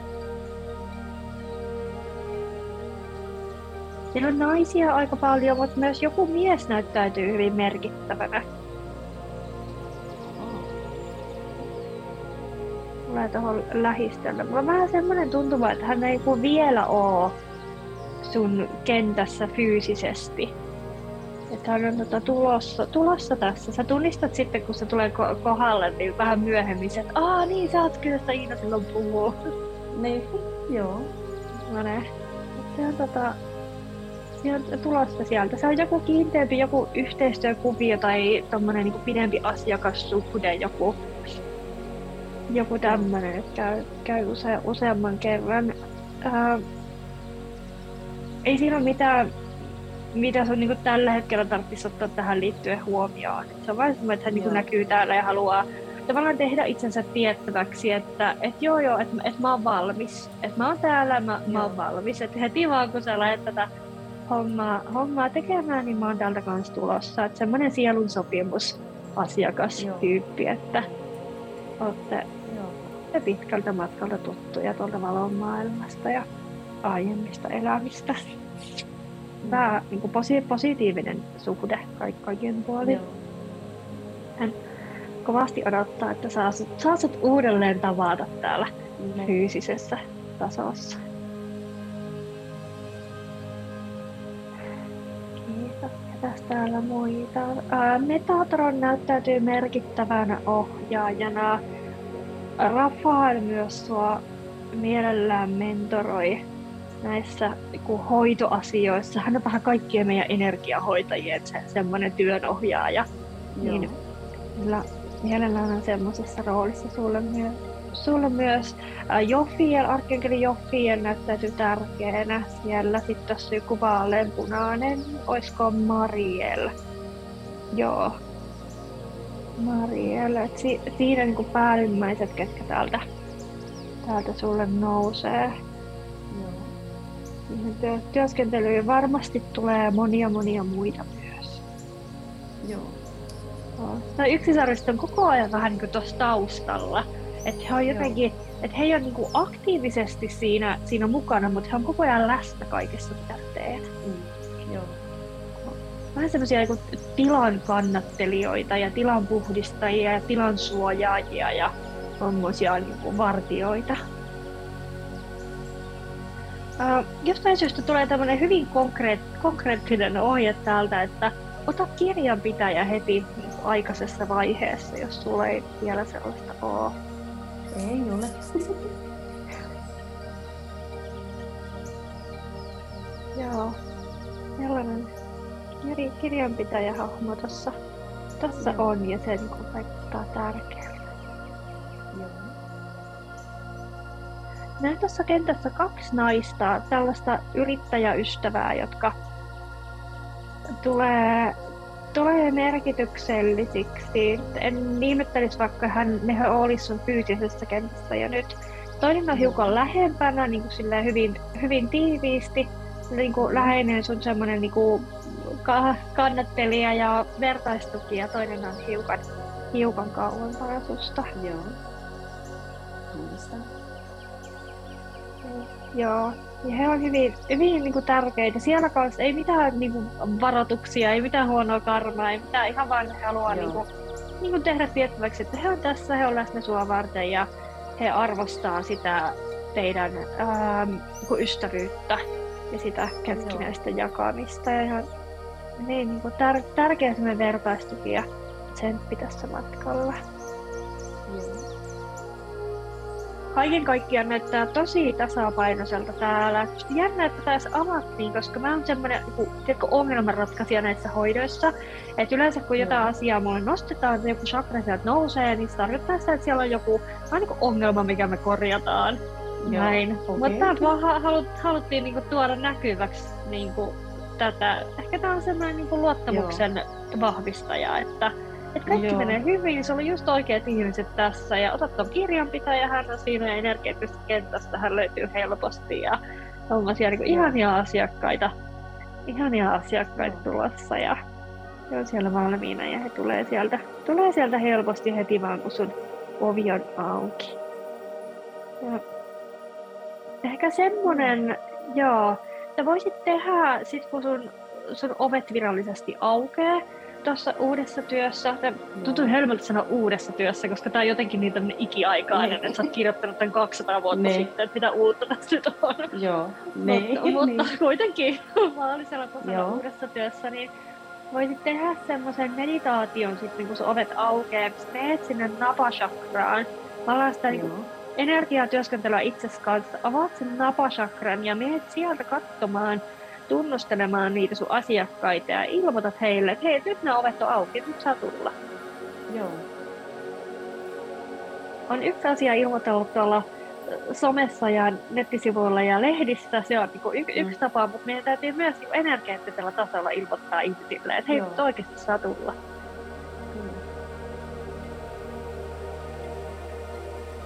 Siellä on naisia aika paljon, mutta myös joku mies näyttäytyy hyvin merkittävänä. Tulee tuohon lähistölle. Mulla on vähän semmoinen tuntuma, että hän ei kuin vielä oo sun kentässä fyysisesti. Että hän on tota tulossa, tulossa tässä. Sä tunnistat sitten, kun se tulee ko- kohdalle, niin vähän myöhemmin, että aah niin, sä oot kyllä sitä Iina silloin puhuu. Niin. Joo. Semmoinen, se on tota, on tulossa sieltä. Se on joku kiinteämpi, joku yhteistyökuvio tai tommonen niin pidempi asiakassuhde, joku, joku tämmönen, että käy, käy use, useamman kerran. Ää, ei siinä ole mitään, mitä sun niin tällä hetkellä tarvitsisi ottaa tähän liittyen huomioon. Se on vain semmoinen, että hän niin näkyy täällä ja haluaa tavallaan tehdä itsensä tiettäväksi, että et joo joo, että et mä oon valmis. Että mä oon täällä, mä, mä oon valmis. Että heti vaan kun sä lähdet tätä hommaa, hommaa tekemään, niin mä oon täältä kanssa tulossa. Että semmoinen sielun sopimus asiakastyyppi, että olette Joo. pitkältä matkalta tuttuja tuolta valon maailmasta ja aiemmista elämistä. Tämä niin kuin posi- positiivinen suhde kaikkien puolin. Joo. Hän kovasti odottaa, että saa sut, saa sut uudelleen tavata täällä Ne- fyysisessä tasossa. Täällä muita? Ää, Metatron näyttäytyy merkittävänä ohjaajana. Rafael myös sua mielellään mentoroi näissä niinku hoitoasioissa. Hän on vähän kaikkien meidän energiahoitajien se, semmoinen työnohjaaja. Joo. Niin, Kyllä mielellään on semmoisessa roolissa sulle, myö, sulle myös. Ää, Jofiel, arkkienkeli Jofiel näyttäytyy tärkeänä siellä. Sitten tuossa joku vaaleanpunainen, oisko Mariel? Joo. Mariel. Et si, siinä niinku päällimmäiset, ketkä täältä, täältä sulle nousee. Joo. Työskentelyyn varmasti tulee monia monia muita myös. Joo. No yksisarviset on koko ajan vähän niin tuossa taustalla. Että he on jotenkin, että he ei ole niin aktiivisesti siinä, siinä mukana, mutta he on koko ajan läsnä kaikessa, mitä teet. Mm. Joo. Vähän semmoisia niin tilan kannattelijoita ja tilan puhdistajia ja tilan suojaajia ja tommosia niin vartioita. Uh, jostain syystä tulee tämmöinen hyvin konkreet, konkreettinen ohje täältä, että ota kirjanpitäjä heti aikaisessa vaiheessa, jos sulla ei vielä sellaista ole. Ei ole. [laughs] Joo, sellainen kir- kirjanpitäjähahmo tuossa tossa Joo. on ja se niin vaikuttaa tärkeältä. Joo. Näen tuossa kentässä kaksi naista, tällaista yrittäjäystävää, jotka tulee, tulee merkityksellisiksi. En nimettelisi vaikka hän, ne olisi sun fyysisessä kentässä jo nyt. Toinen on hiukan lähempänä, niin kuin silleen hyvin, hyvin tiiviisti, niin kuin läheinen sun semmoinen niin kuin ka- kannattelija ja vertaistuki ja toinen on hiukan, hiukan kauempana susta. Joo. Joo, ja he on hyvin, hyvin niin kuin tärkeitä. Siellä kanssa ei mitään niin kuin, varoituksia, ei mitään huonoa karmaa, ei mitään, ihan vaan he haluaa Joo. niin kuin, niin kuin tehdä tiettäväksi, että he on tässä, he on läsnä sua varten ja he arvostaa sitä teidän ähm, niin kuin ystävyyttä ja sitä keskinäistä jakamista. Ja ihan niin, niin kuin tär, tärkeä semmoinen vertaistuki ja tsemppi tässä matkalla. Kaiken kaikkiaan näyttää tosi tasapainoiselta täällä. Jännä, että tässä avattiin, koska mä oon semmoinen niin tiedätkö, ongelmanratkaisija näissä hoidoissa. Että yleensä kun jotain Joo. asiaa mulle nostetaan, että joku chakra sieltä nousee, niin se tarkoittaa sitä, että siellä on joku vähän niin kuin ongelma, mikä me korjataan. Joo, Näin. okei. Mutta okay. vaan ha- halut, haluttiin niinku tuoda näkyväksi niinku tätä. Ehkä tämä on semmoinen niinku luottamuksen vahvistaja, että, että kaikki Joo. menee hyvin, se oli just oikeat ihmiset tässä ja otat ton kirjanpitäjä, hän on siinä ja energeettisesta kentästä hän löytyy helposti ja tommosia Joo. ihania asiakkaita, ihania asiakkaita tulossa ja he on siellä valmiina ja he tulee sieltä, tulee sieltä helposti heti vaan kun sun ovi on auki. Ja ehkä semmonen, joo, sä voisit tehdä sit kun sun, sun ovet virallisesti aukeaa tuossa uudessa työssä. Tuntuu hölmöltä sanoa uudessa työssä, koska tää on jotenkin niin tämmönen ikiaikainen, Niin. että sä oot kirjoittanut tän 200 vuotta Niin. sitten, että mitä uutta tässä nyt on. Joo. Niin. mutta, mutta kuitenkin [laughs] maalisella tasolla Joo. uudessa työssä, niin voisit tehdä semmoisen meditaation sitten, kun sun ovet aukeaa, meet sinne napachakraan. Valaa sitä niin Joo. energiatyöskentelyä itsesi kanssa, avaat sen napachakran ja menet sieltä katsomaan, tunnustelemaan niitä sun asiakkaita ja ilmoitat heille, että hei, nyt nämä ovet on auki, nyt saa tulla. Joo. On yksi asia ilmoitellut tuolla ö, somessa ja nettisivuilla ja lehdissä, se on niinku y- yksi Mm. tapa, mutta meidän täytyy myös niinku energeettisellä tasolla ilmoittaa ihmisille, että hei, Joo. nyt oikeasti saa tulla. Kyllä.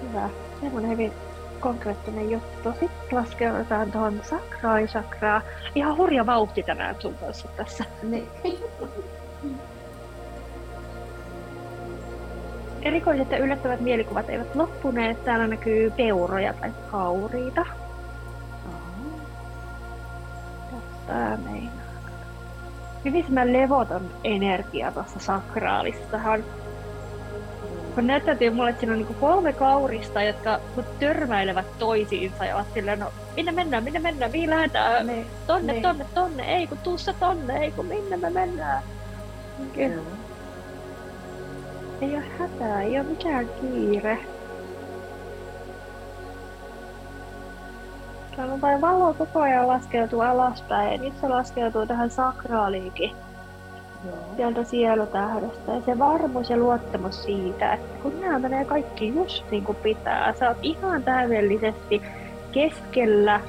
Hyvä. Semmoinen hyvin konkreettinen juttu. Sitten laskeudutaan tuohon sakraa ja sakraa. Ihan hurja vauhti tänään sun kanssa tässä. Niin. Erikoiset ja yllättävät mielikuvat eivät loppuneet. Täällä näkyy peuroja tai kauriita. Tää meinaa? Hyvin levoton energia tuossa sakraalissahan. Kun näyttäytyy mulle, että siinä on niinku kolme kaurista, jotka törmäilevät toisiinsa ja ovat silleen, no minne mennään, minne mennään, mihin lähdetään, Ne, tonne, ne. tonne, tonne, ei kun tuu tonne, ei kun minne me mennään. Kyllä. Joo. Ei ole hätää, ei ole mikään kiire. Täällä on vain valo koko ajan laskeutuu alaspäin ja nyt se laskeutuu tähän sakraaliinkin Joo. sieltä sielutähdestä. Ja se varmuus ja luottamus siitä, että kun nämä menee kaikki just niin kuin pitää, sä oot ihan täydellisesti keskellä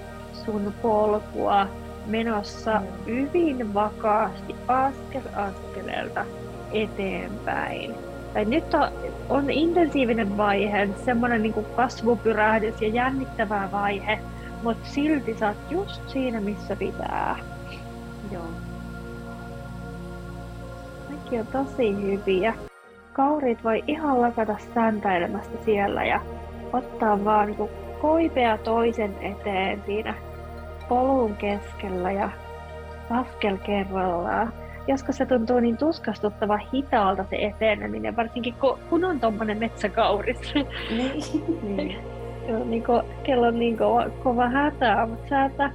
sun polkua menossa Mm. hyvin vakaasti askel askeleelta eteenpäin. Tai nyt on, on intensiivinen vaihe, semmoinen niin kasvupyrähdys ja jännittävä vaihe, mutta silti sä oot just siinä, missä pitää. Joo. Kaikki on tosi hyviä. Kaurit voi ihan lakata säntäilemästä siellä ja ottaa vaan niin koipea toisen eteen siinä polun keskellä ja askel kerrallaan. Joskus se tuntuu niin tuskastuttavan hitaalta se eteneminen, varsinkin kun, kun on tommonen metsäkauris. Niin. [laughs] niin. Niinku, kello on niin kova, kova hätää, mutta sä että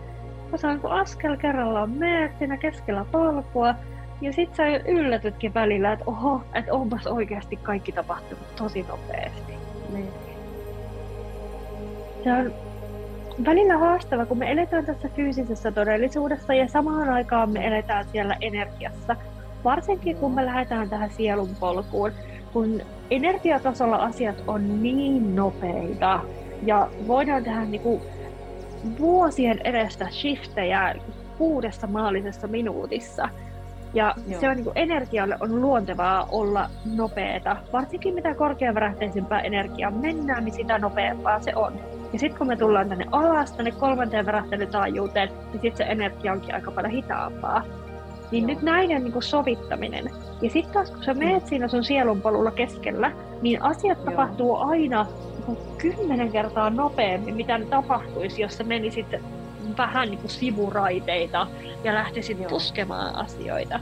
osaa kun askel kerrallaan meet siinä keskellä polkua, ja sit sä yllätytkin välillä, että oho, että onpas oikeasti kaikki tapahtunut tosi nopeasti. niin. Se on välillä haastava, kun me eletään tässä fyysisessä todellisuudessa ja samaan aikaan me eletään siellä energiassa. Varsinkin kun me lähdetään tähän sielun polkuun, kun energiatasolla asiat on niin nopeita ja voidaan tehdä niinku vuosien edestä shiftejä kuudessa maallisessa minuutissa. Ja Joo. se on niin energialle on luontevaa olla nopeeta. Varsinkin mitä korkeavärähteisempää energiaa mennään, niin sitä nopeampaa se on. Ja sitten kun me tullaan tänne alas, tänne kolmanteen värähtelytaajuuteen, niin sitten se energia onkin aika paljon hitaampaa. Niin Joo. nyt näiden niin sovittaminen. Ja sitten taas kun sä meet siinä sun sielunpolulla keskellä, niin asiat Joo. tapahtuu aina niin kymmenen kertaa nopeammin, mitä ne tapahtuisi, jos sä menisit vähän niin kuin sivuraiteita ja lähtisit Joo. puskemaan asioita.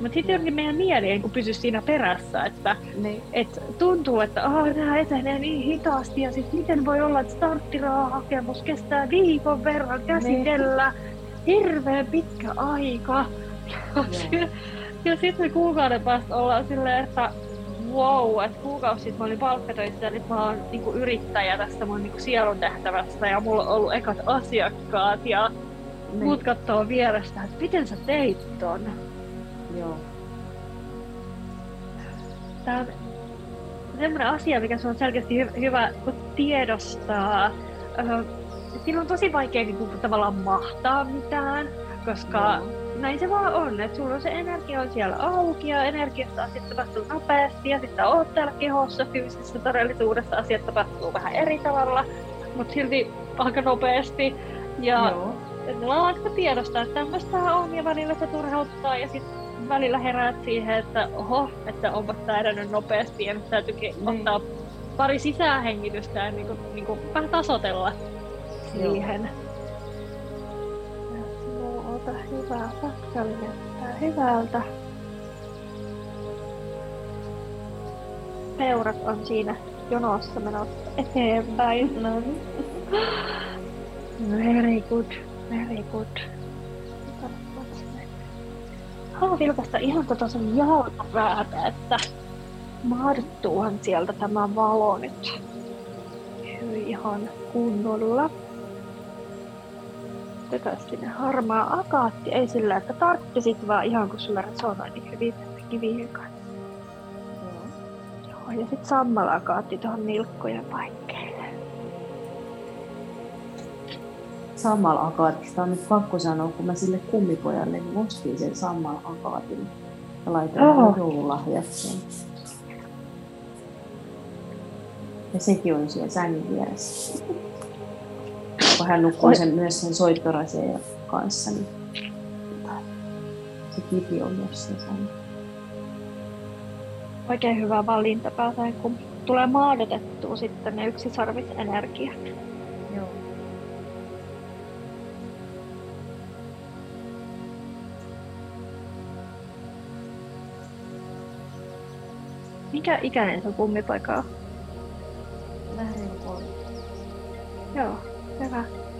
Mutta sitten jotenkin meidän mieli ei niin pysy siinä perässä, että niin. et tuntuu, että oh, nämä etenee niin hitaasti ja sitten miten voi olla, että starttirahahakemus kestää viikon verran käsitellä, hirveän pitkä aika. [laughs] Joo. ja sitten me kuukauden päästä ollaan silleen, että wow, että kuukausi sitten mä olin palkkatöissä ja nyt mä oon niinku yrittäjä tästä mun niinku sielun tehtävästä ja mulla on ollut ekat asiakkaat ja niin. muut katsoo vierestä, että miten sä teit ton. Joo. Tämä on semmoinen asia, mikä se on selkeästi hy- hyvä tiedostaa. Öö, Siinä on tosi vaikea niin kuin, tavallaan mahtaa mitään, koska Joo. Näin se vaan on, että sulla on se energia on siellä auki ja energiasta asiat tapahtuu nopeasti ja sitten oot täällä kehossa fyysisessä todellisuudessa asiat tapahtuu vähän eri tavalla, mutta silti aika nopeasti. Ja Joo. on aika tiedostaa, että tämmöistä on ja välillä se turhauttaa ja sitten välillä heräät siihen, että oho, että onpa edennyt nopeasti ja nyt täytyykin Niin. ottaa pari sisähengitystä ja niinku, niinku vähän tasotella Joo. siihen. Ja ota hyvää saksali näyttää hyvältä. Peurat on siinä jonossa menossa eteenpäin. No niin. Very good, very good. Haluan vilkaista ihan tota sun jalkapäätä, että mahdotuuhan sieltä tämä valo nyt ihan kunnolla. Sinne harmaa akaatti, ei sillä, että tarttisit vaan ihan kun sulla resonoi niin hyvin kivien kanssa. Joo. Joo, ja sit sammala akaatti tuohon nilkkojen paikkeille. Sammal akaatista on nyt pakko sanoa, kun mä sille kummipojalle ostin sen Sammal akaatin ja laitoin oh. joululahjaksi sen. Ja sekin on siellä sängyn vieressä nukkuu sen, myös sen soittorasian kanssa. Niin se kipi on myös sisällä. Oikein hyvä valinta pääsee, kun tulee maadotettua sitten ne yksisarviset energiat. Mikä ikäinen se kummipoika on?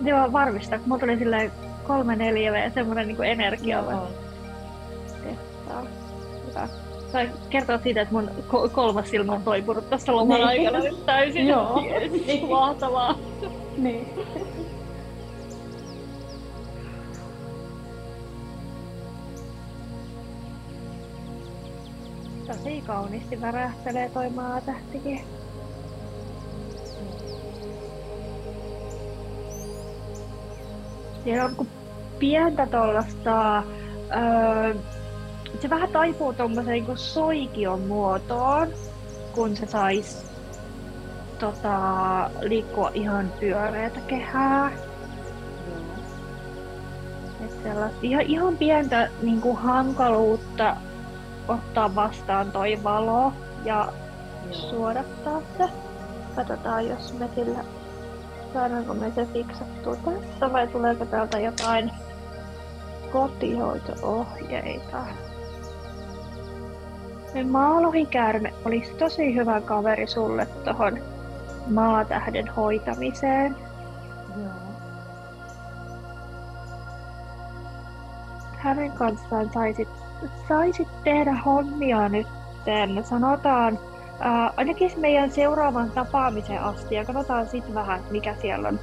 Vaan varmistaa, kun mulla tuli silleen kolme neljä V semmoinen niin energia vaan Joo. testaa. Hyvä. Tai kertoo siitä, että mun ko- kolmas silmä on toipunut tässä loman Niin. aikana nyt täysin. Joo. Yes, Mahtavaa. Niin. Tosi kauniisti värähtelee toi maatähtikin. Siellä on pientä tuollaista... Öö, se vähän taipuu tuommoiseen niin soikion muotoon, kun se sais tota, liikkua ihan pyöreätä kehää. Et sellaista, ihan, ihan pientä niin kuin hankaluutta ottaa vastaan toi valo ja Joo. suodattaa se. Katsotaan, jos me sillä saadaanko me se fiksattua tässä vai tuleeko täältä jotain kotihoito-ohjeita. Me maalohikäärme olisi tosi hyvä kaveri sulle tohon maatähden hoitamiseen. Joo. hänen kanssaan saisit, saisit tehdä hommia nyt. Sanotaan ää, ainakin meidän seuraavan tapaamisen asti ja katsotaan sitten vähän, mikä siellä on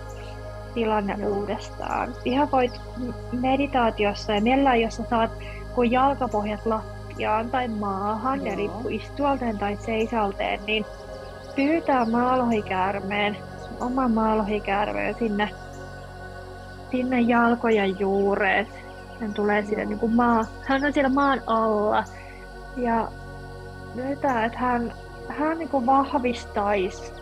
tilanne Joo. uudestaan. Ihan voit meditaatiossa ja mielellään, jos sä saat kun jalkapohjat lattiaan tai maahan ja Joo. riippuu istualteen tai seisalteen, niin pyytää maalohikäärmeen, oman maalohikäärmeen sinne, sinne jalkojen juureet. Hän tulee sinne niin kuin maa, hän on siellä maan alla ja pyytää, että hän, hän niin kuin vahvistaisi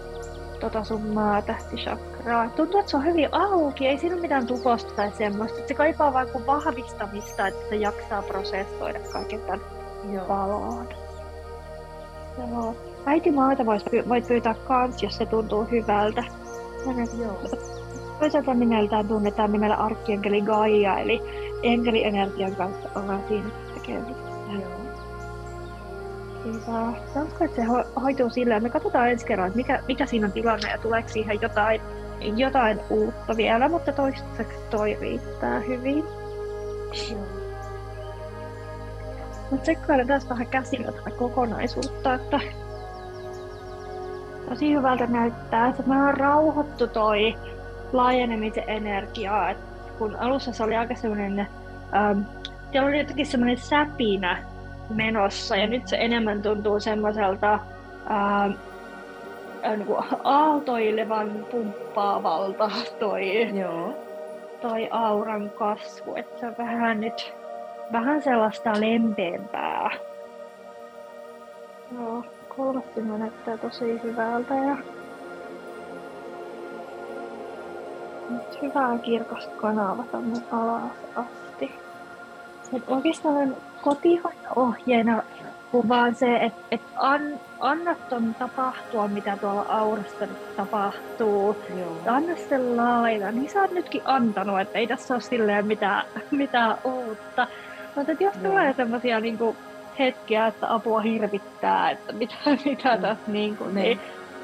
tota sun maatähtisakraa. Tuntuu, että se on hyvin auki, ei siinä ole mitään tukosta tai semmoista. Se kaipaa vain kuin vahvistamista, että se jaksaa prosessoida kaiken tämän Joo. valoon. Joo. Äiti maata vois, py- voit pyytää kans, jos se tuntuu hyvältä. Hänet Joo. toisaalta nimeltään tunnetaan nimellä arkkienkeli Gaia, eli enkelienergian kanssa ollaan siinä tekemisissä. Hyvä. Että se ho- hoituu sillä, me katsotaan ensi kerran, että mikä, mikä siinä on tilanne ja tuleeko siihen jotain, jotain uutta vielä, mutta toistaiseksi toi riittää hyvin. Joo. Mutta tsekkailin taas vähän käsillä tätä kokonaisuutta, että tosi hyvältä näyttää, että mä oon rauhoittu toi laajenemisen energia, et kun alussa se oli aika semmoinen, ähm, siellä oli jotenkin semmoinen säpinä menossa ja nyt se enemmän tuntuu semmoiselta äh, niin kuin aaltoilevan pumppaavalta toi Joo. toi auran kasvu, että se on vähän nyt vähän sellaista lempeämpää. Joo, kolmas silmä näyttää tosi hyvältä ja nyt hyvää kirkasta kanava tonne alas asti. Et oikeastaan kotihoito-ohjeena kuvaan se, että et an, anna ton tapahtua, mitä tuolla aurassa nyt tapahtuu Joo. anna sen laina, niin sä oot nytkin antanut, että ei tässä ole silleen mitään, mitään uutta. Mutta että jos Joo. tulee semmosia niinku hetkiä, että apua hirvittää, että mitä, [laughs] mitä Mm. tässä niinku, Niin. niin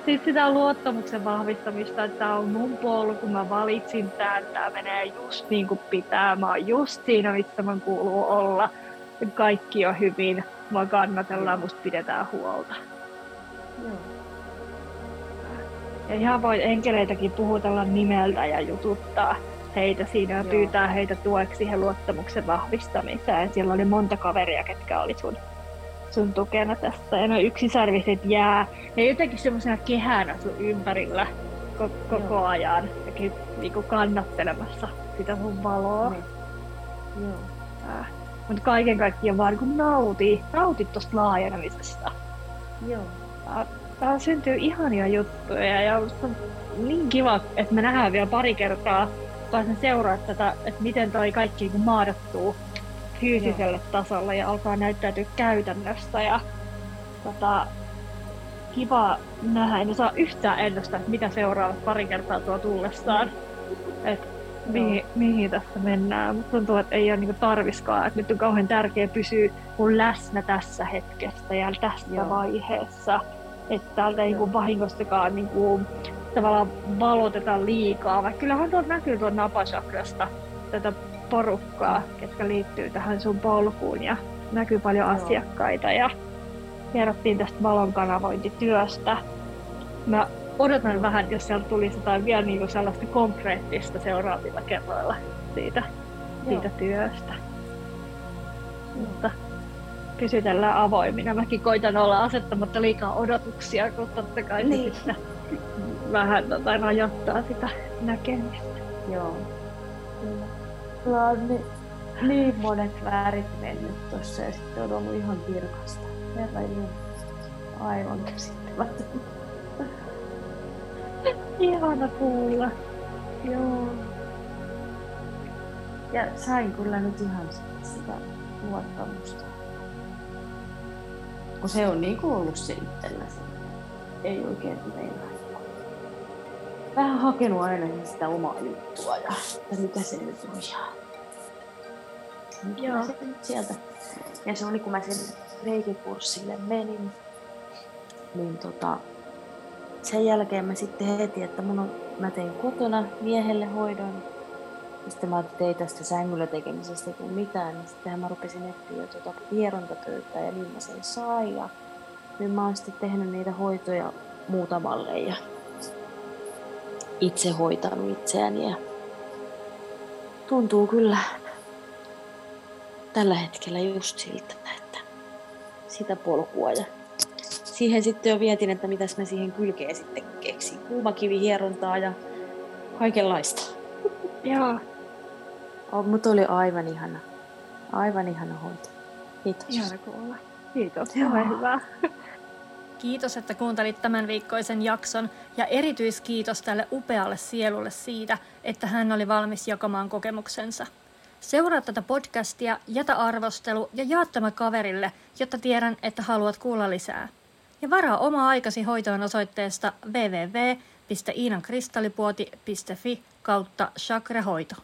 sitten sitä luottamuksen vahvistamista, että tämä on mun polku, mä valitsin tämän, tämä menee just niin kuin pitää, mä oon just siinä, missä mä kuuluu olla. Kaikki on hyvin, mä kannatellaan, musta pidetään huolta. Joo. Ja ihan voi enkeleitäkin puhutella nimeltä ja jututtaa heitä siinä ja Joo. pyytää heitä tueksi siihen luottamuksen vahvistamiseen. Siellä oli monta kaveria, ketkä oli sun, sun tukena tässä. Ja noin yksisarviset jää. Ne jotenkin semmoisena kehänä sun ympärillä ko- koko Joo. ajan. Jotenkin niinku kannattelemassa sitä sun valoa. Niin. Joo. Mutta kaiken kaikkiaan vaan niin nauti, nauti tosta laajenemisesta. Joo. Tää- Täällä syntyy ihania juttuja ja on niin kiva, että me nähdään vielä pari kertaa. Pääsen seuraa tätä, että miten toi kaikki niin maadottuu fyysiselle tasolle ja alkaa näyttäytyä käytännössä. Ja, tota, kiva nähdä, en osaa yhtään ennustaa, että mitä seuraavat pari kertaa tuo tullessaan. Et mihin, mihin tässä mennään. Mutta tuntuu, että ei ole niinku tarviskaan, että nyt on kauhean tärkeää pysyä mun läsnä tässä hetkessä ja tässä Joo. vaiheessa. Että täältä ei niinku vahingostakaan niinku, tavallaan valoteta liikaa. Vaikka kyllähän tuolta näkyy tuon napasakrasta tätä porukkaa, ketkä liittyy tähän sun polkuun ja näkyy paljon Joo. asiakkaita ja kerrottiin tästä valon kanavointityöstä. Mä odotan vähän, jos sieltä tulisi jotain vielä niin kuin sellaista konkreettista seuraavilla kerroilla siitä, siitä työstä. Mutta pysytellään avoimina. Mäkin koitan olla asettamatta liikaa odotuksia, kun totta kai niin. sitten vähän tota, rajoittaa sitä näkemistä. Joo. Kyllä on niin, niin monet värit mennyt tuossa ja sitten on ollut ihan kirkasta. Herra Aivan käsittämätöntä. Ihana kuulla. Joo. Ja sain kyllä nyt ihan sitä luottamusta. Kun se on niinku ollut se itsellä se. Ei oikein meillä. Vähän hakenut aina sitä omaa juttua ja että mitä se nyt on ja Joo. Se nyt sieltä. Ja se oli kun mä sen reikikurssille menin, niin tota, sen jälkeen mä sitten heti, että mun on, mä tein kotona miehelle hoidon. Ja sitten mä tein tästä sängyllä tekemisestä kuin mitään, niin sittenhän mä rupesin etsiä tuota hierontatöitä ja niin mä sen sain. Ja nyt mä oon sitten tehnyt niitä hoitoja muutamalle ja itse hoitanut itseäni. Ja tuntuu kyllä tällä hetkellä just siltä, että sitä polkua ja siihen sitten jo vietin, että mitäs mä siihen kylkeen sitten keksin. Kuumakivihierontaa ja kaikenlaista. Joo. Oh, mutta oli aivan ihana. Aivan ihana hoito. Kiitos. Ihana kuulla. Kiitos. Joo. hyvä. Kiitos, että kuuntelit tämän viikkoisen jakson ja erityiskiitos tälle upealle sielulle siitä, että hän oli valmis jakamaan kokemuksensa. Seuraa tätä podcastia, jätä arvostelu ja jaa tämä kaverille, jotta tiedän, että haluat kuulla lisää ja varaa oma aikasi hoitoon osoitteesta www.iinankristallipuoti.fi kautta chakrahoito.